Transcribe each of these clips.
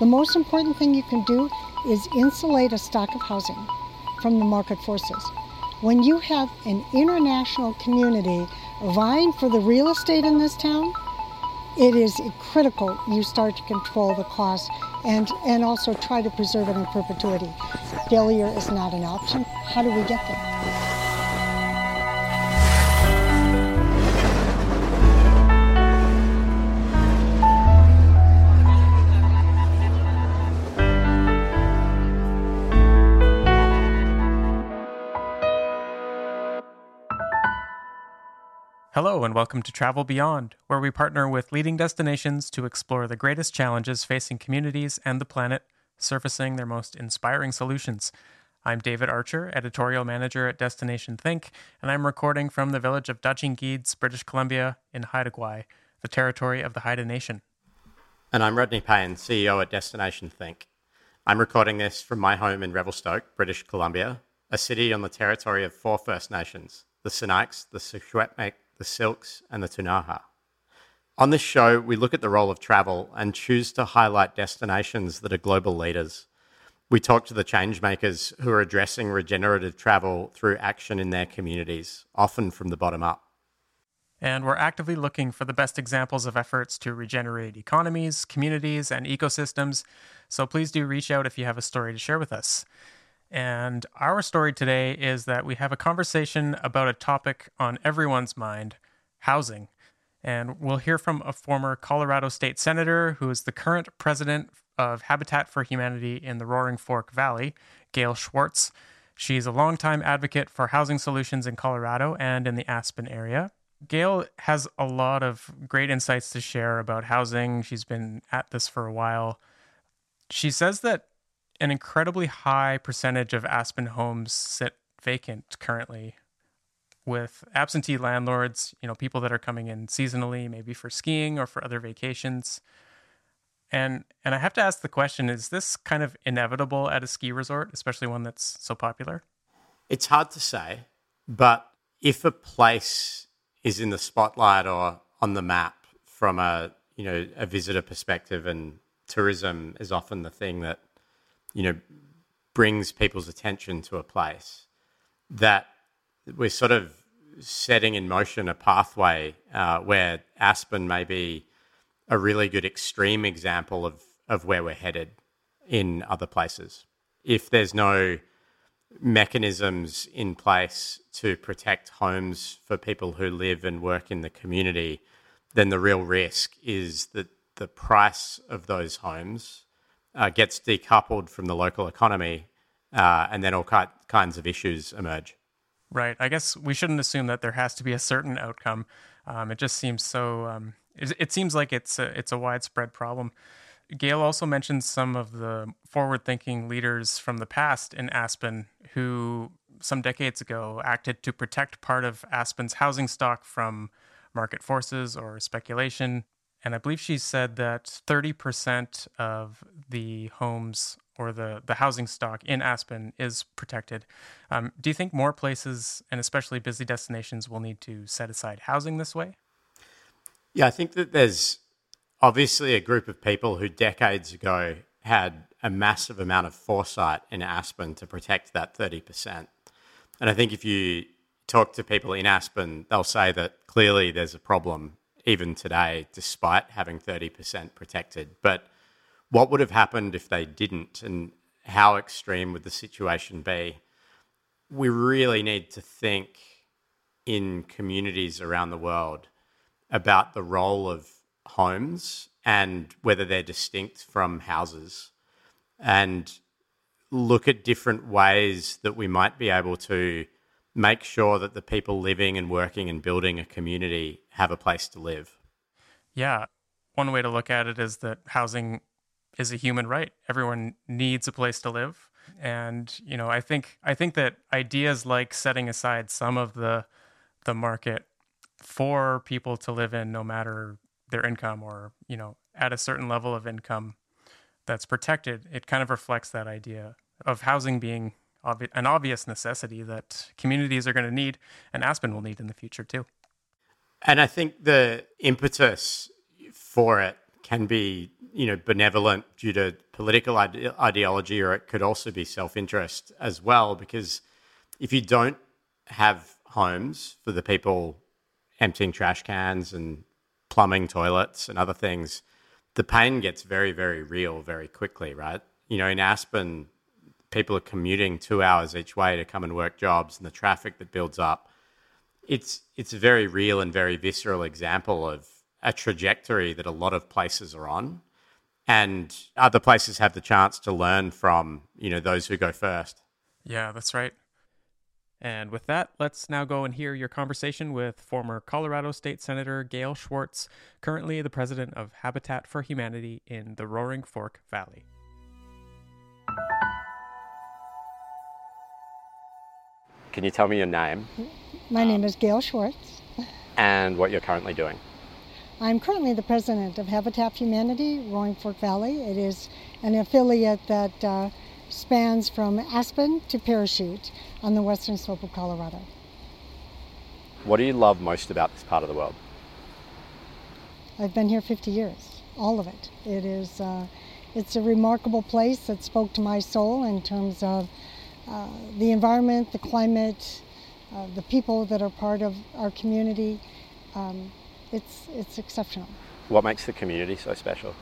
The most important thing you can do is insulate a stock of housing from the market forces. When you have an international community vying for the real estate in this town, it is critical you start to control the costs and, and also try to preserve it in perpetuity. Failure is not an option. How do we get there? And welcome to Travel Beyond, where we partner with leading destinations to explore the greatest challenges facing communities and the planet, surfacing their most inspiring solutions. I'm David Archer, editorial manager at Destination Think, and I'm recording from the village of Dutching British Columbia, in Haida Gwaii, the territory of the Haida Nation. And I'm Rodney Payne, CEO at Destination Think. I'm recording this from my home in Revelstoke, British Columbia, a city on the territory of four First Nations the Sinixt, the Secwepemc, the Syilx, and the Ktunaxa. On this show, we look at the role of travel and choose to highlight destinations that are global leaders. We talk to the changemakers who are addressing regenerative travel through action in their communities, often from the bottom up. And we're actively looking for the best examples of efforts to regenerate economies, communities, and ecosystems. So please do reach out if you have a story to share with us. And our story today is that we have a conversation about a topic on everyone's mind housing. And we'll hear from a former Colorado state senator who is the current president of Habitat for Humanity in the Roaring Fork Valley, Gail Schwartz. She's a longtime advocate for housing solutions in Colorado and in the Aspen area. Gail has a lot of great insights to share about housing. She's been at this for a while. She says that an incredibly high percentage of Aspen homes sit vacant currently with absentee landlords, you know, people that are coming in seasonally, maybe for skiing or for other vacations. And and I have to ask the question, is this kind of inevitable at a ski resort, especially one that's so popular? It's hard to say, but if a place is in the spotlight or on the map from a, you know, a visitor perspective and tourism is often the thing that you know, brings people's attention to a place, that we're sort of setting in motion a pathway uh, where Aspen may be a really good extreme example of, of where we're headed in other places. If there's no mechanisms in place to protect homes for people who live and work in the community, then the real risk is that the price of those homes uh, gets decoupled from the local economy, uh, and then all ki- kinds of issues emerge. Right. I guess we shouldn't assume that there has to be a certain outcome. Um, it just seems so. Um, it, it, seems like it's a, it's a widespread problem. Gail also mentions some of the forward-thinking leaders from the past in Aspen who, some decades ago, acted to protect part of Aspen's housing stock from market forces or speculation. And I believe she said that 30% of the homes or the, the housing stock in Aspen is protected. Um, do you think more places, and especially busy destinations, will need to set aside housing this way? Yeah, I think that there's obviously a group of people who decades ago had a massive amount of foresight in Aspen to protect that 30%. And I think if you talk to people in Aspen, they'll say that clearly there's a problem even today, despite having 30% protected. But what would have happened if they didn't, and how extreme would the situation be? We really need to think in communities around the world about the role of homes and whether they're distinct from houses, and look at different ways that we might be able to make sure that the people living and working and building a community have a place to live. Yeah. One way to look at it is that housing is a human right. Everyone needs a place to live. And, you know, I think I think that ideas like setting aside some of the the market for people to live in no matter their income or, you know, at a certain level of income that's protected, it kind of reflects that idea of housing being obvi- an obvious necessity that communities are going to need and Aspen will need in the future too. And I think the impetus for it can be, you know, benevolent due to political ide- ideology, or it could also be self-interest as well. Because if you don't have homes for the people emptying trash cans and plumbing toilets and other things, the pain gets very, very real very quickly, right? You know, in Aspen, people are commuting two hours each way to come and work jobs, and the traffic that builds up. It's it's a very real and very visceral example of a trajectory that a lot of places are on, and other places have the chance to learn from you know those who go first. Yeah, that's right. And with that, let's now go and hear your conversation with former Colorado State Senator Gail Schwartz, currently the president of Habitat for Humanity in the Roaring Fork Valley. Can you tell me your name? Hmm? My name is Gail Schwartz. And what you're currently doing? I'm currently the president of Habitat for Humanity, Roaring Fork Valley. It is an affiliate that uh, spans from Aspen to Parachute on the western slope of Colorado. What do you love most about this part of the world? I've been here 50 years, all of it. It is, uh, it's a remarkable place that spoke to my soul in terms of uh, the environment, the climate, uh, the people that are part of our community. Um, it's, it's exceptional. What makes the community so special?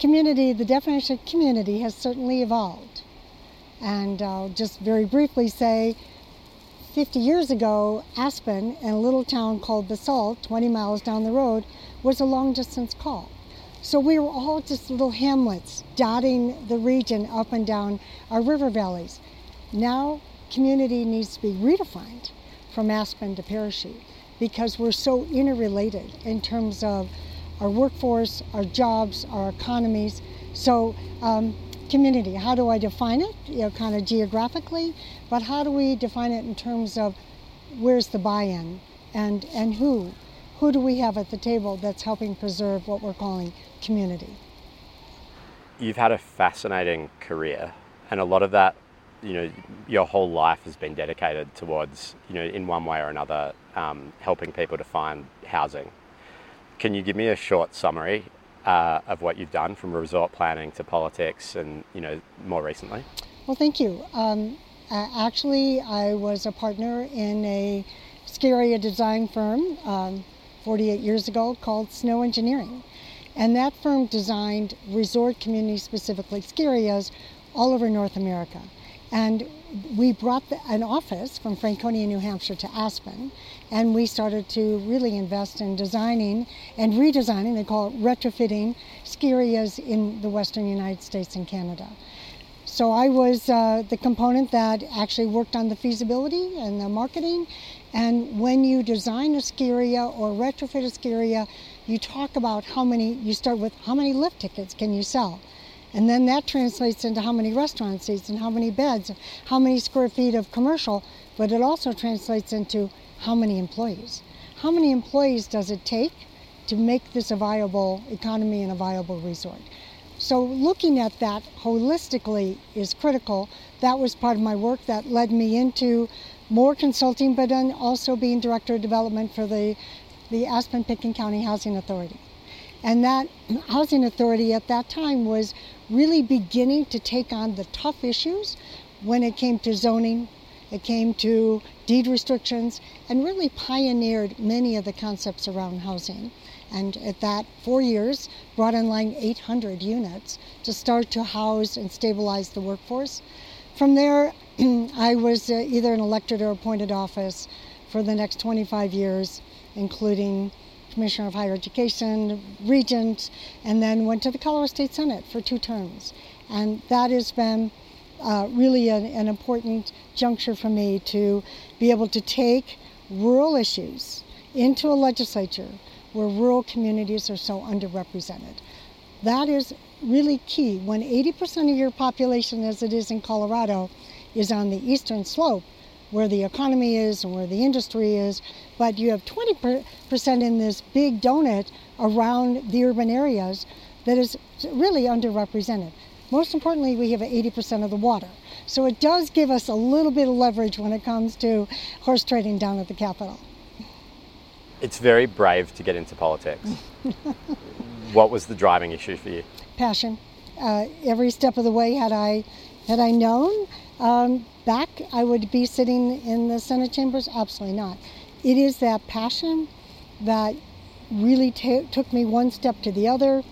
Community, the definition of community has certainly evolved. And I'll just very briefly say 50 years ago, Aspen and a little town called Basalt, 20 miles down the road, was a long distance call. So we were all just little hamlets dotting the region up and down our river valleys. Now, community needs to be redefined from Aspen to Parachute because we're so interrelated in terms of our workforce, our jobs, our economies. So, um, community, how do I define it? You know, kind of geographically, but how do we define it in terms of where's the buy-in and and who? Who do we have at the table that's helping preserve what we're calling community. You've had a fascinating career, and a lot of that, you know, your whole life has been dedicated towards, you know, in one way or another, um, helping people to find housing. Can you give me a short summary uh, of what you've done from resort planning to politics and, you know, more recently? Well, thank you. Um, actually, I was a partner in a ski area design firm um, 48 years ago called Snow Engineering. And that firm designed resort communities, specifically ski areas all over North America. And we brought the, an office from Franconia, New Hampshire to Aspen, and we started to really invest in designing and redesigning, they call it retrofitting, ski areas in the western United States and Canada. So I was uh, the component that actually worked on the feasibility and the marketing. And when you design a ski area or retrofit a ski area, you talk about how many, you start with how many lift tickets can you sell? And then that translates into how many restaurant seats and how many beds, how many square feet of commercial, but it also translates into how many employees. How many employees does it take to make this a viable economy and a viable resort? So looking at that holistically is critical. That was part of my work that led me into more consulting, but then also being director of development for the the Aspen Pitkin County Housing Authority. And that housing authority at that time was really beginning to take on the tough issues when it came to zoning, it came to deed restrictions, and really pioneered many of the concepts around housing. And at that, four years, brought online 800 units to start to house and stabilize the workforce. From there, I was uh, either an elected or appointed office for the next 25 years including Commissioner of Higher Education, Regent, and then went to the Colorado State Senate for two terms. And that has been uh, really an, an important juncture for me to be able to take rural issues into a legislature where rural communities are so underrepresented. That is really key. When 80% of your population, as it is in Colorado, is on the eastern slope, where the economy is and where the industry is, but you have 20% in this big donut around the urban areas that is really underrepresented. Most importantly, we have 80% of the water. So it does give us a little bit of leverage when it comes to horse trading down at the Capitol. It's very brave to get into politics. what was the driving issue for you? Passion. Uh, every step of the way, had I had I known um, back, I would be sitting in the Senate chambers. Absolutely not. It is that passion that really t- took me one step to the other,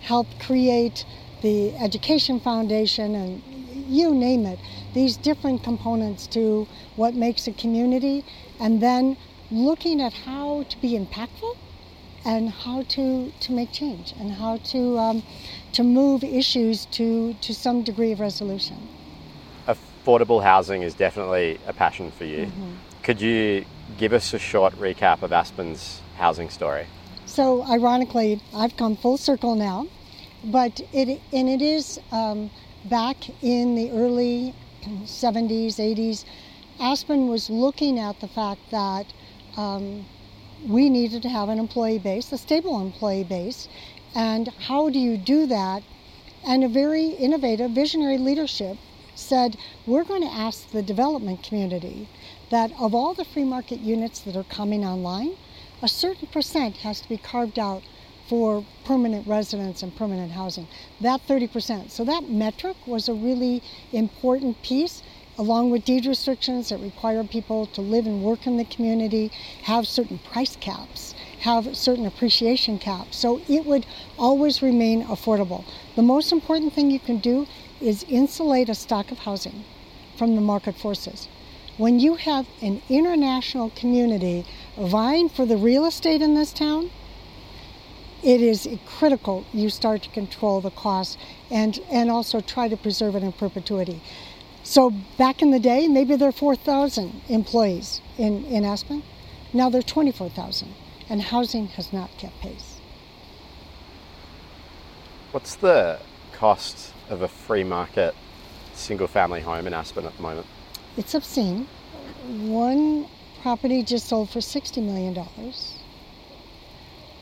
helped create the Education Foundation, and you name it. These different components to what makes a community, and then looking at how to be impactful and how to, to make change and how to, um, to move issues to, to some degree of resolution. Affordable housing is definitely a passion for you. Mm-hmm. Could you give us a short recap of Aspen's housing story? So, ironically, I've come full circle now, but it and it is um, back in the early 70s, 80s. Aspen was looking at the fact that um, we needed to have an employee base, a stable employee base. And how do you do that? And a very innovative, visionary leadership said, We're going to ask the development community that of all the free market units that are coming online, a certain percent has to be carved out for permanent residents and permanent housing. That 30%. So that metric was a really important piece along with deed restrictions that require people to live and work in the community, have certain price caps, have certain appreciation caps. So it would always remain affordable. The most important thing you can do is insulate a stock of housing from the market forces. When you have an international community vying for the real estate in this town, it is critical you start to control the costs and, and also try to preserve it in perpetuity. So back in the day, maybe there were 4,000 employees in, in Aspen. Now there are 24,000, and housing has not kept pace. What's the cost of a free market single family home in Aspen at the moment? It's obscene. One property just sold for $60 million.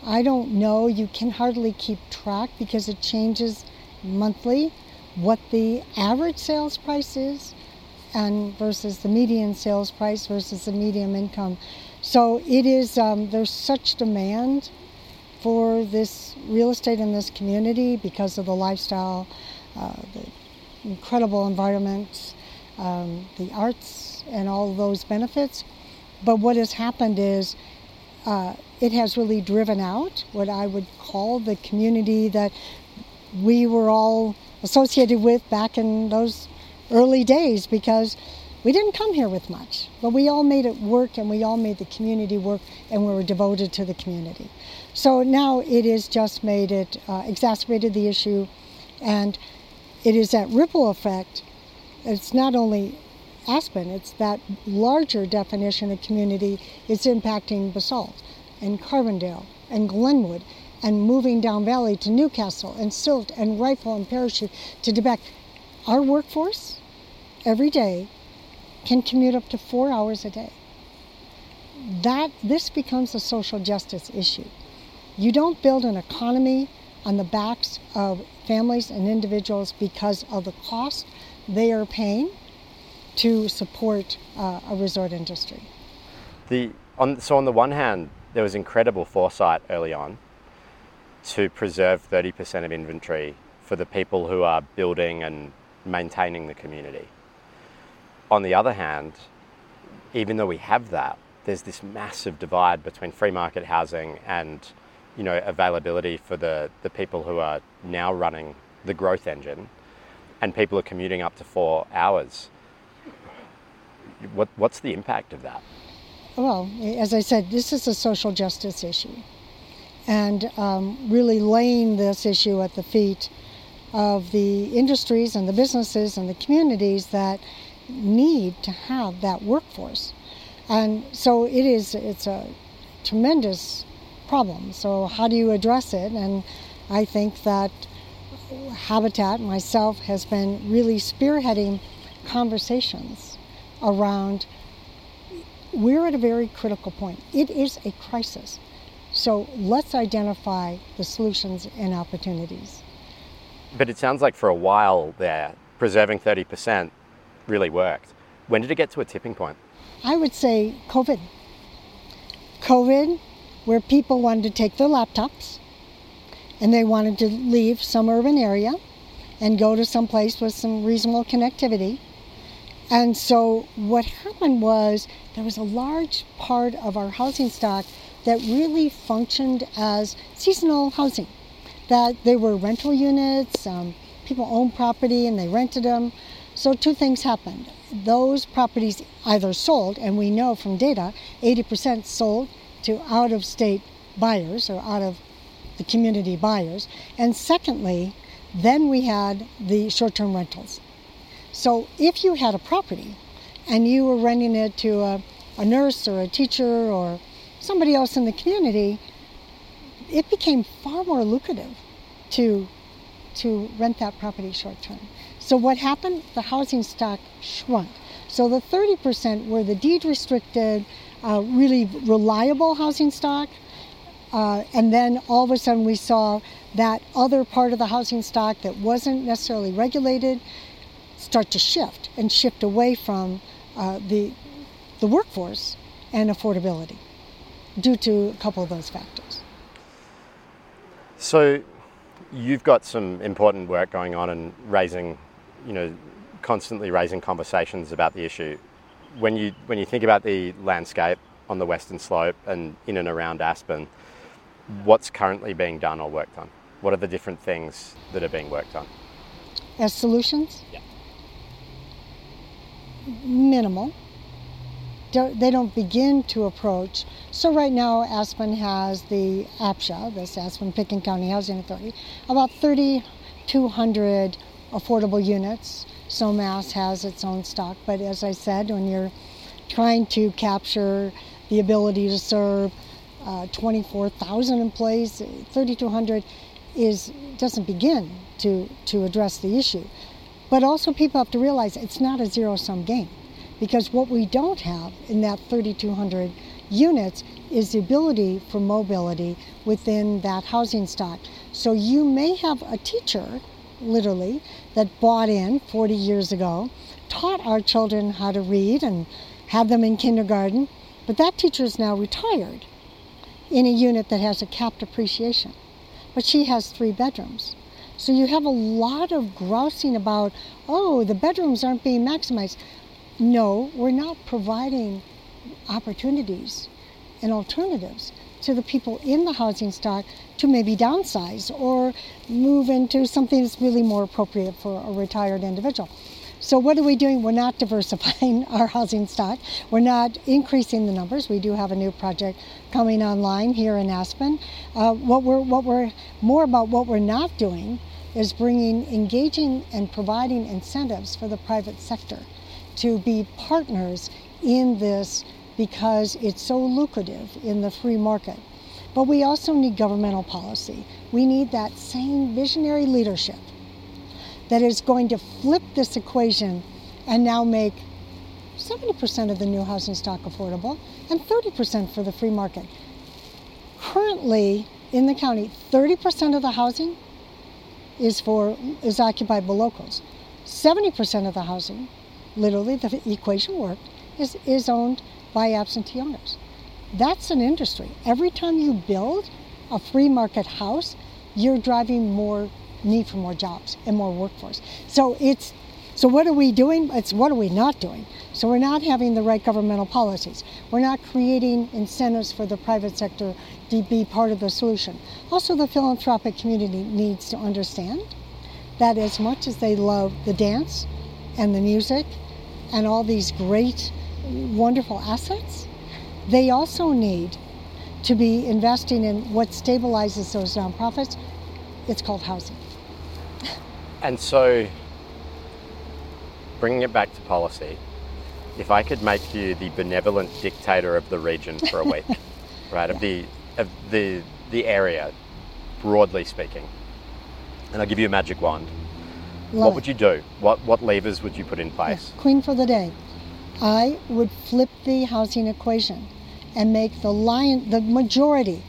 I don't know, you can hardly keep track because it changes monthly what the average sales price is and versus the median sales price versus the median income. So it is um, there's such demand for this real estate in this community because of the lifestyle, uh, the incredible environment, um, the arts, and all those benefits. But what has happened is uh, it has really driven out what I would call the community that we were all associated with back in those early days because we didn't come here with much, but we all made it work and we all made the community work and we were devoted to the community. So now it has just made it, uh, exacerbated the issue, and it is that ripple effect. It's not only Aspen, it's that larger definition of community is impacting Basalt and Carbondale and Glenwood and moving down valley to New Castle and Silt and Rifle and Parachute to De Beque. Our workforce every day can commute up to four hours a day. That this becomes a social justice issue. You don't build an economy on the backs of families and individuals because of the cost they are paying to support uh, a resort industry. The on, so on the one hand, there was incredible foresight early on to preserve 30% of inventory for the people who are building and maintaining the community. On the other hand, even though we have that, there's this massive divide between free market housing and you know availability for the, the people who are now running the growth engine and people are commuting up to four hours. What, what's the impact of that? Well, as I said, this is a social justice issue and um, really laying this issue at the feet of the industries and the businesses and the communities that need to have that workforce. And so it is it's a tremendous problem. So how do you address it? And I think that Habitat myself has been really spearheading conversations around we're at a very critical point. It is a crisis. So let's identify the solutions and opportunities. But it sounds like for a while there, preserving 30% really worked. When did it get to a tipping point? I would say COVID. COVID where people wanted to take their laptops and they wanted to leave some urban area and go to some place with some reasonable connectivity. And so what happened was there was a large part of our housing stock that really functioned as seasonal housing. That they were rental units, um, people owned property and they rented them. So two things happened. Those properties either sold, and we know from data, 80% sold to out of state buyers or out of the community buyers. And secondly, then we had the short term rentals. So if you had a property and you were renting it to a, a nurse or a teacher or somebody else in the community, it became far more lucrative to to rent that property short term. So what happened? The housing stock shrunk. So the 30% were the deed restricted, uh, really reliable housing stock. Uh, and then all of a sudden we saw that other part of the housing stock that wasn't necessarily regulated start to shift and shift away from uh, the, the workforce and affordability due to a couple of those factors. So you've got some important work going on and raising, you know, constantly raising conversations about the issue. When you when you think about the landscape on the western slope and in and around Aspen, what's currently being done or worked on? What are the different things that are being worked on? As solutions? Yeah. Minimal. They don't begin to approach. So right now, Aspen has the APCHA, this Aspen Pitkin County Housing Authority, about 3,200 affordable units. Snowmass has its own stock, but as I said, when you're trying to capture the ability to serve uh, 24,000 employees, 3,200 is doesn't begin to to address the issue. But also, people have to realize it's not a zero-sum game, because what we don't have in that 3,200 units is the ability for mobility within that housing stock. So you may have a teacher, literally, that bought in 40 years ago, taught our children how to read and had them in kindergarten, but that teacher is now retired in a unit that has a capped appreciation. But she has three bedrooms. So you have a lot of grousing about, oh, the bedrooms aren't being maximized. No, we're not providing opportunities and alternatives to the people in the housing stock to maybe downsize or move into something that's really more appropriate for a retired individual. So what are we doing? We're not diversifying our housing stock. We're not increasing the numbers. We do have a new project coming online here in Aspen. Uh, what we're what we're more about what we're not doing is bringing engaging and providing incentives for the private sector to be partners in this because it's so lucrative in the free market. But we also need governmental policy. We need that same visionary leadership that is going to flip this equation and now make 70% of the new housing stock affordable and 30% for the free market. Currently in the county, 30% of the housing is for is occupied by locals. 70% of the housing, literally the equation worked, is, is owned by absentee owners. That's an industry. Every time you build a free market house, you're driving more need for more jobs and more workforce. So it's so what are we doing? It's what are we not doing? So we're not having the right governmental policies. We're not creating incentives for the private sector to be part of the solution. Also, the philanthropic community needs to understand that as much as they love the dance and the music and all these great, wonderful assets, they also need to be investing in what stabilizes those nonprofits. It's called housing. And so, bringing it back to policy, if I could make you the benevolent dictator of the region for a week, right, of the of the the area, broadly speaking, and I'll give you a magic wand, Love what would you do? What what levers would you put in place? Queen for the day. I would flip the housing equation and make the lion the majority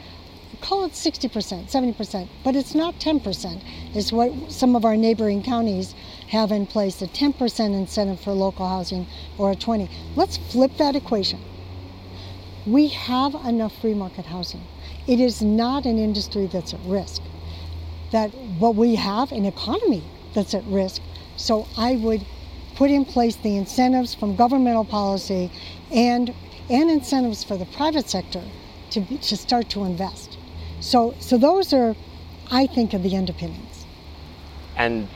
call it 60%, 70%, but it's not 10%. It's what some of our neighboring counties have in place, a 10% incentive for local housing or a 20. Let's flip that equation. We have enough free market housing. it is not an industry that's at risk. That what we have an economy that's at risk. So I would put in place the incentives from governmental policy and and incentives for the private sector to, to start to invest. So so those are I think of the underpinnings. And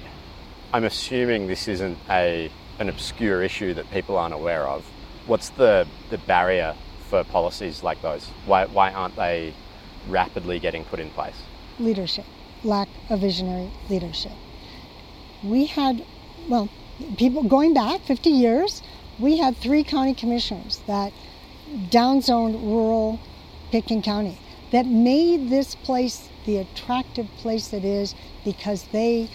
I'm assuming this isn't a an obscure issue that people aren't aware of. What's the, the barrier for policies like those? Why, why aren't they rapidly getting put in place? Leadership, lack of visionary leadership. We had, well, people going back 50 years, we had three county commissioners that downzoned rural Pitkin County that made this place the attractive place it is because they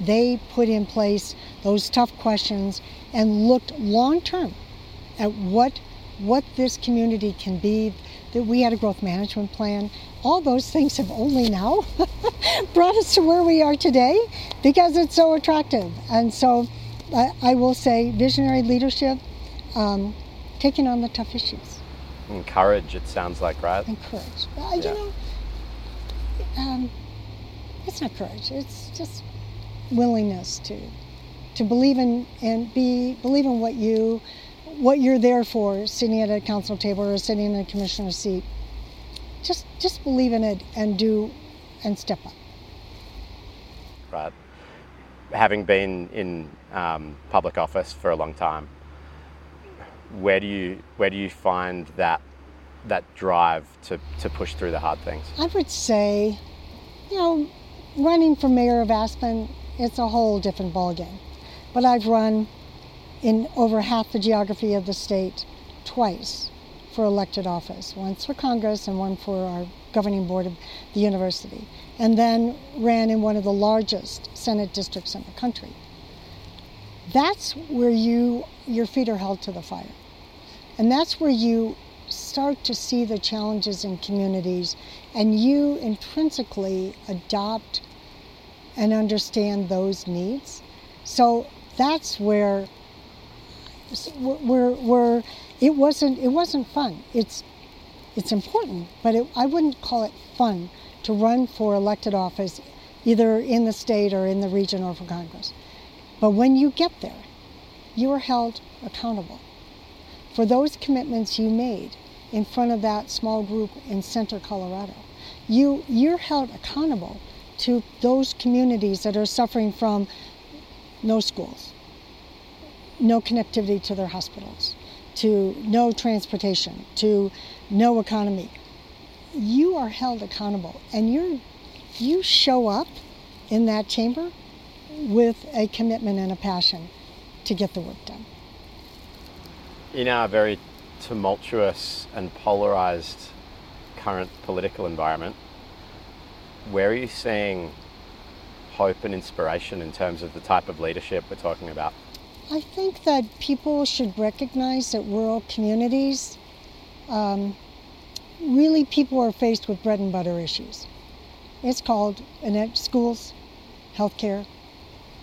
they put in place those tough questions and looked long term at what what this community can be that we had a growth management plan. All those things have only now brought us to where we are today because it's so attractive. And so i, I will say visionary leadership um, taking on the tough issues and courage it sounds like right? And courage uh, yeah. you know um, it's not courage. It's just willingness to to believe in and be believe in what you what you're there for sitting at a council table or sitting in a commissioner's seat. Just just believe in it and do and step up. Right having been in um, public office for a long time where do you where do you find that that drive to, to push through the hard things i would say you know running for mayor of aspen it's a whole different ballgame. But I've run in over half the geography of the state twice for elected office, once for Congress and one for our governing board of the university, and then ran in one of the largest Senate districts in the country. That's where you your feet are held to the fire. And that's where you start to see the challenges in communities and you intrinsically adopt and understand those needs. So that's where where where it wasn't it wasn't fun. It's it's important, but it, I wouldn't call it fun to run for elected office, either in the state or in the region or for Congress. But when you get there, you are held accountable for those commitments you made in front of that small group in Center, Colorado. You you're held accountable to those communities that are suffering from no schools, no connectivity to their hospitals, to no transportation, to no economy. You are held accountable and you're, you show up in that chamber with a commitment and a passion to get the work done. In our very tumultuous and polarized current political environment, where are you seeing hope and inspiration in terms of the type of leadership we're talking about? I think that people should recognize that rural communities, um, really, people are faced with bread and butter issues. It's called schools, healthcare,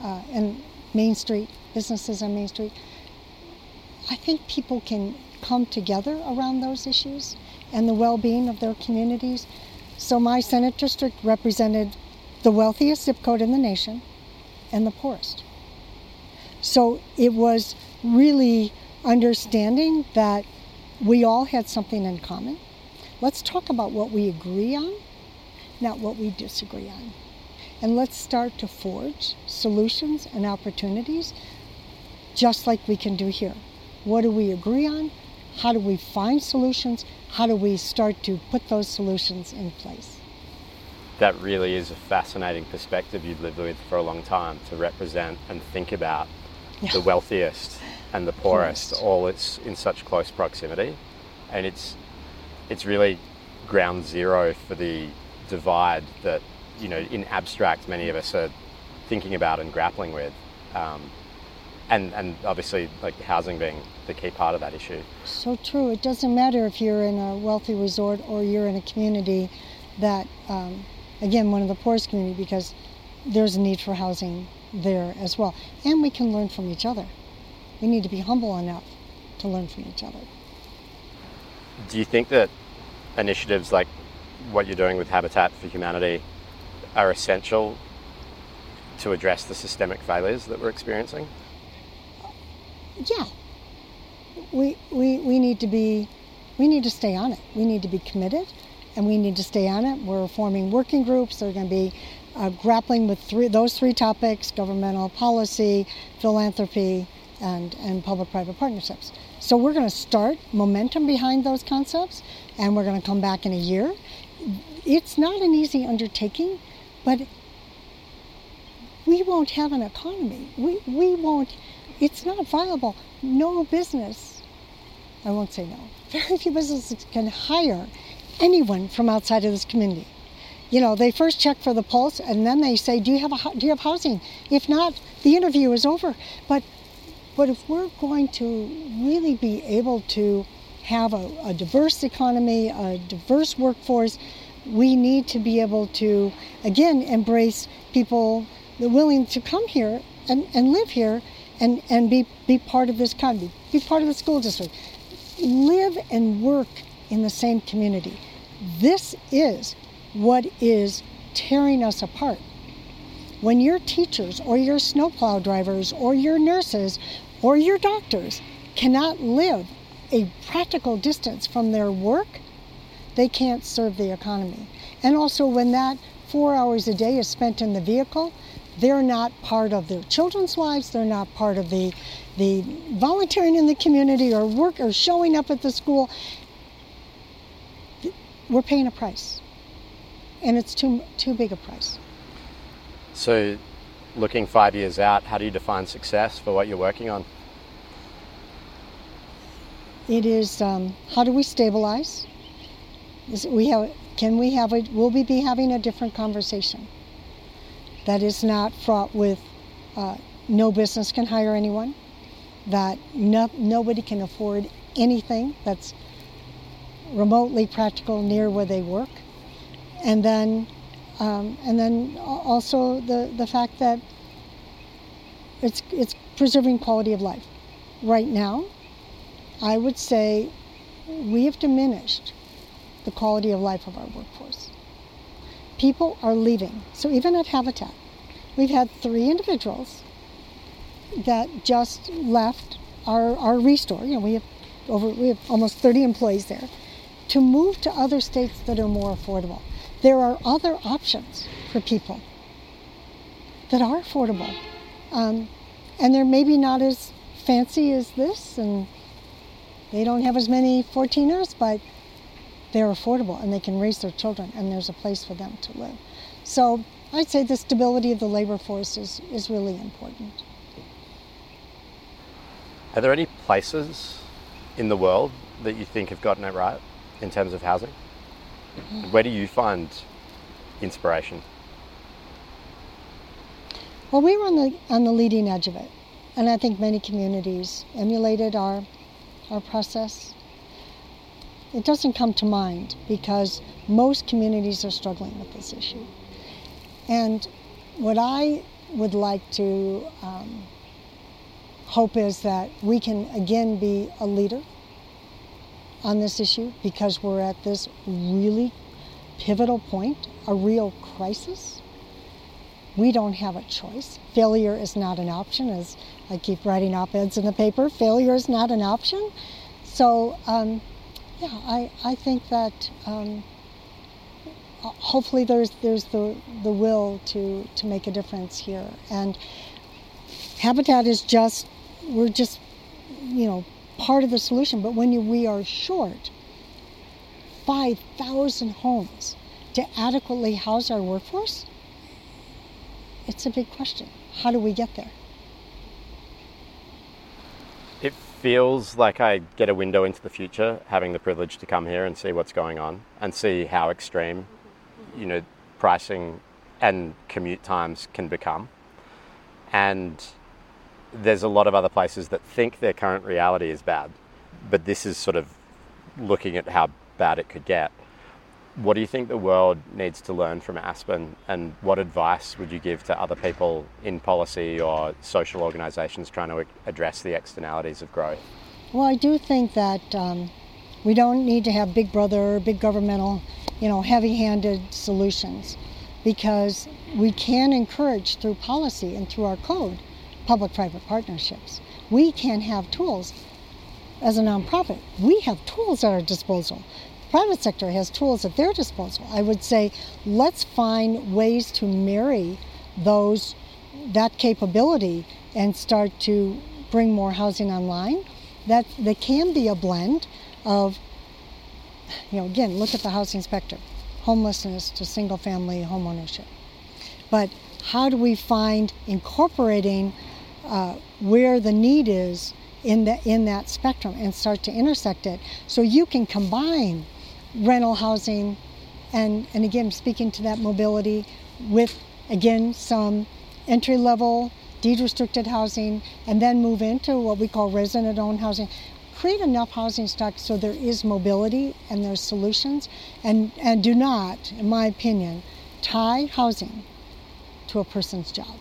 uh, and Main Street, businesses on Main Street. I think people can come together around those issues and the well being of their communities so my Senate district represented the wealthiest zip code in the nation and the poorest. So it was really understanding that we all had something in common. Let's talk about what we agree on, not what we disagree on. And let's start to forge solutions and opportunities just like we can do here. What do we agree on? How do we find solutions? How do we start to put those solutions in place? That really is a fascinating perspective you've lived with for a long time to represent and think about yeah. the wealthiest and the poorest, poorest. all it's in such close proximity. And it's it's really ground zero for the divide that, you know, in abstract many of us are thinking about and grappling with. Um, and and obviously like housing being the key part of that issue. So true. It doesn't matter if you're in a wealthy resort or you're in a community that, um, again, one of the poorest community because there's a need for housing there as well, and we can learn from each other. We need to be humble enough to learn from each other. Do you think that initiatives like what you're doing with Habitat for Humanity are essential to address the systemic failures that we're experiencing? Yeah. We, we, we need to be, we need to stay on it. We need to be committed and we need to stay on it. We're forming working groups. They're going to be uh, grappling with three, those three topics governmental policy, philanthropy, and, and public private partnerships. So we're going to start momentum behind those concepts and we're going to come back in a year. It's not an easy undertaking, but we won't have an economy. We, we won't, it's not viable. No business, I won't say no, very few businesses can hire anyone from outside of this community you know, they first check for the pulse and then they say, do you have a, do you have housing? If not, the interview is over. But, but if we're going to really be able to have a, a diverse economy, a diverse workforce, we need to be able to, again, embrace people that are willing to come here and, and live here and, and be, be part of this economy, be part of the school district, live and work in the same community. This is what is tearing us apart. When your teachers or your snowplow drivers or your nurses or your doctors cannot live a practical distance from their work, they can't serve the economy. And also, when that four hours a day is spent in the vehicle, they're not part of their children's lives, they're not part of the, the volunteering in the community or work or showing up at the school. We're paying a price and it's too too big a price. So, looking five years out, how do you define success for what you're working on? It is um, how do we stabilize? Is we have can we have a will we be having a different conversation that is not fraught with uh, no business can hire anyone, that no, nobody can afford anything that's remotely practical near where they work and then um, and then also the the fact that it's it's preserving quality of life. Right now, I would say we have diminished the quality of life of our workforce. People are leaving. So even at Habitat, we've had three individuals that just left our, our ReStore. You know, we have over we have almost 30 employees there to move to other states that are more affordable there are other options for people that are affordable. Um, and they're maybe not as fancy as this, and they don't have as many 14ers, but they're affordable and they can raise their children, and there's a place for them to live. So I'd say the stability of the labor force is, is really important. Are there any places in the world that you think have gotten it right in terms of housing? Where do you find inspiration? Well, we were on the on the leading edge of it, and I think many communities emulated our our process. It doesn't come to mind because most communities are struggling with this issue. And what I would like to um, hope is that we can again be a leader on this issue because we're at this really pivotal point, a real crisis. We don't have a choice. Failure is not an option, as I keep writing op eds in the paper. Failure is not an option. So, um, yeah, I, I think that um, hopefully there's, there's the, the will to, to make a difference here. And Habitat is just, we're just, you know, part of the solution. But when you, we are short 5,000 homes to adequately house our workforce, it's a big question. How do we get there? It feels like I get a window into the future having the privilege to come here and see what's going on and see how extreme, you know, pricing and commute times can become. And there's a lot of other places that think their current reality is bad, but this is sort of looking at how bad it could get. What do you think the world needs to learn from Aspen, and what advice would you give to other people in policy or social organisations trying to address the externalities of growth? Well, I do think that um, We don't need to have big brother, big governmental, you know, heavy-handed solutions because we can encourage through policy and through our code public-private partnerships. We can have tools as a nonprofit. We have tools at our disposal. Private sector has tools at their disposal. I would say let's find ways to marry those that capability and start to bring more housing online. That there can be a blend of you know again look at the housing spectrum homelessness to single family homeownership. But how do we find incorporating uh, where the need is in, the, in that spectrum and start to intersect it so you can combine rental housing and, and again, speaking to that mobility with, again, some entry level deed restricted housing and then move into what we call resident owned housing create enough housing stock so there is mobility and there's solutions and, and do not, in my opinion, tie housing to a person's job.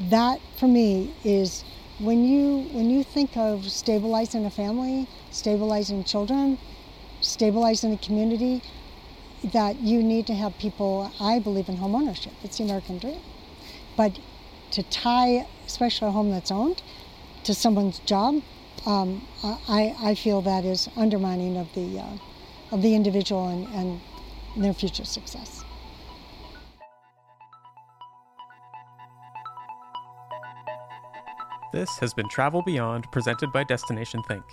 That for me is when you when you think of stabilizing a family, stabilizing children, stabilizing a community, that you need to have people I believe in home ownership. It's the American dream. But to tie especially a home that's owned to someone's job um, I, I feel that is undermining of the, uh, of the individual and, and their future success. This has been Travel Beyond, presented by Destination Think.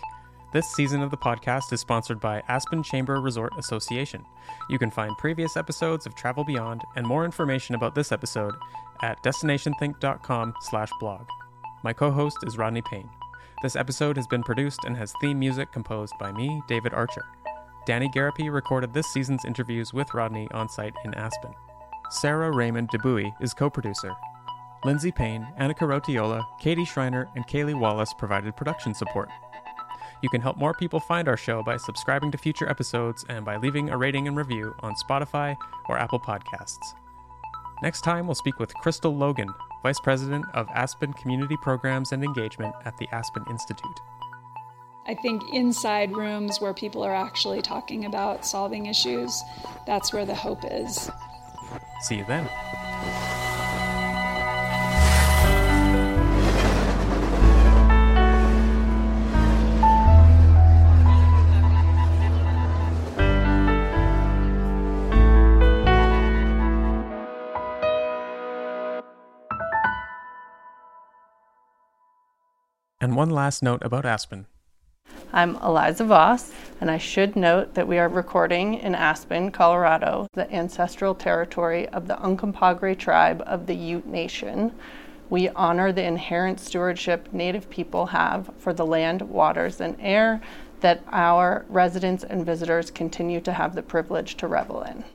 This season of the podcast is sponsored by Aspen Chamber Resort Association. You can find previous episodes of Travel Beyond and more information about this episode at destinationthink.com/blog. My co-host is Rodney Payne. This episode has been produced and has theme music composed by me, David Archer. Danny Garapi recorded this season's interviews with Rodney on site in Aspen. Sarah Raymond DeBuy is co producer. Lindsay Payne, Annika Rotiola, Katie Schreiner, and Kaylee Wallace provided production support. You can help more people find our show by subscribing to future episodes and by leaving a rating and review on Spotify or Apple Podcasts. Next time, we'll speak with Crystal Logan, Vice President of Aspen Community Programs and Engagement at the Aspen Institute. I think inside rooms where people are actually talking about solving issues, that's where the hope is. See you then. And one last note about Aspen. I'm Eliza Voss, and I should note that we are recording in Aspen, Colorado, the ancestral territory of the Uncompahgre tribe of the Ute Nation. We honor the inherent stewardship Native people have for the land, waters, and air that our residents and visitors continue to have the privilege to revel in.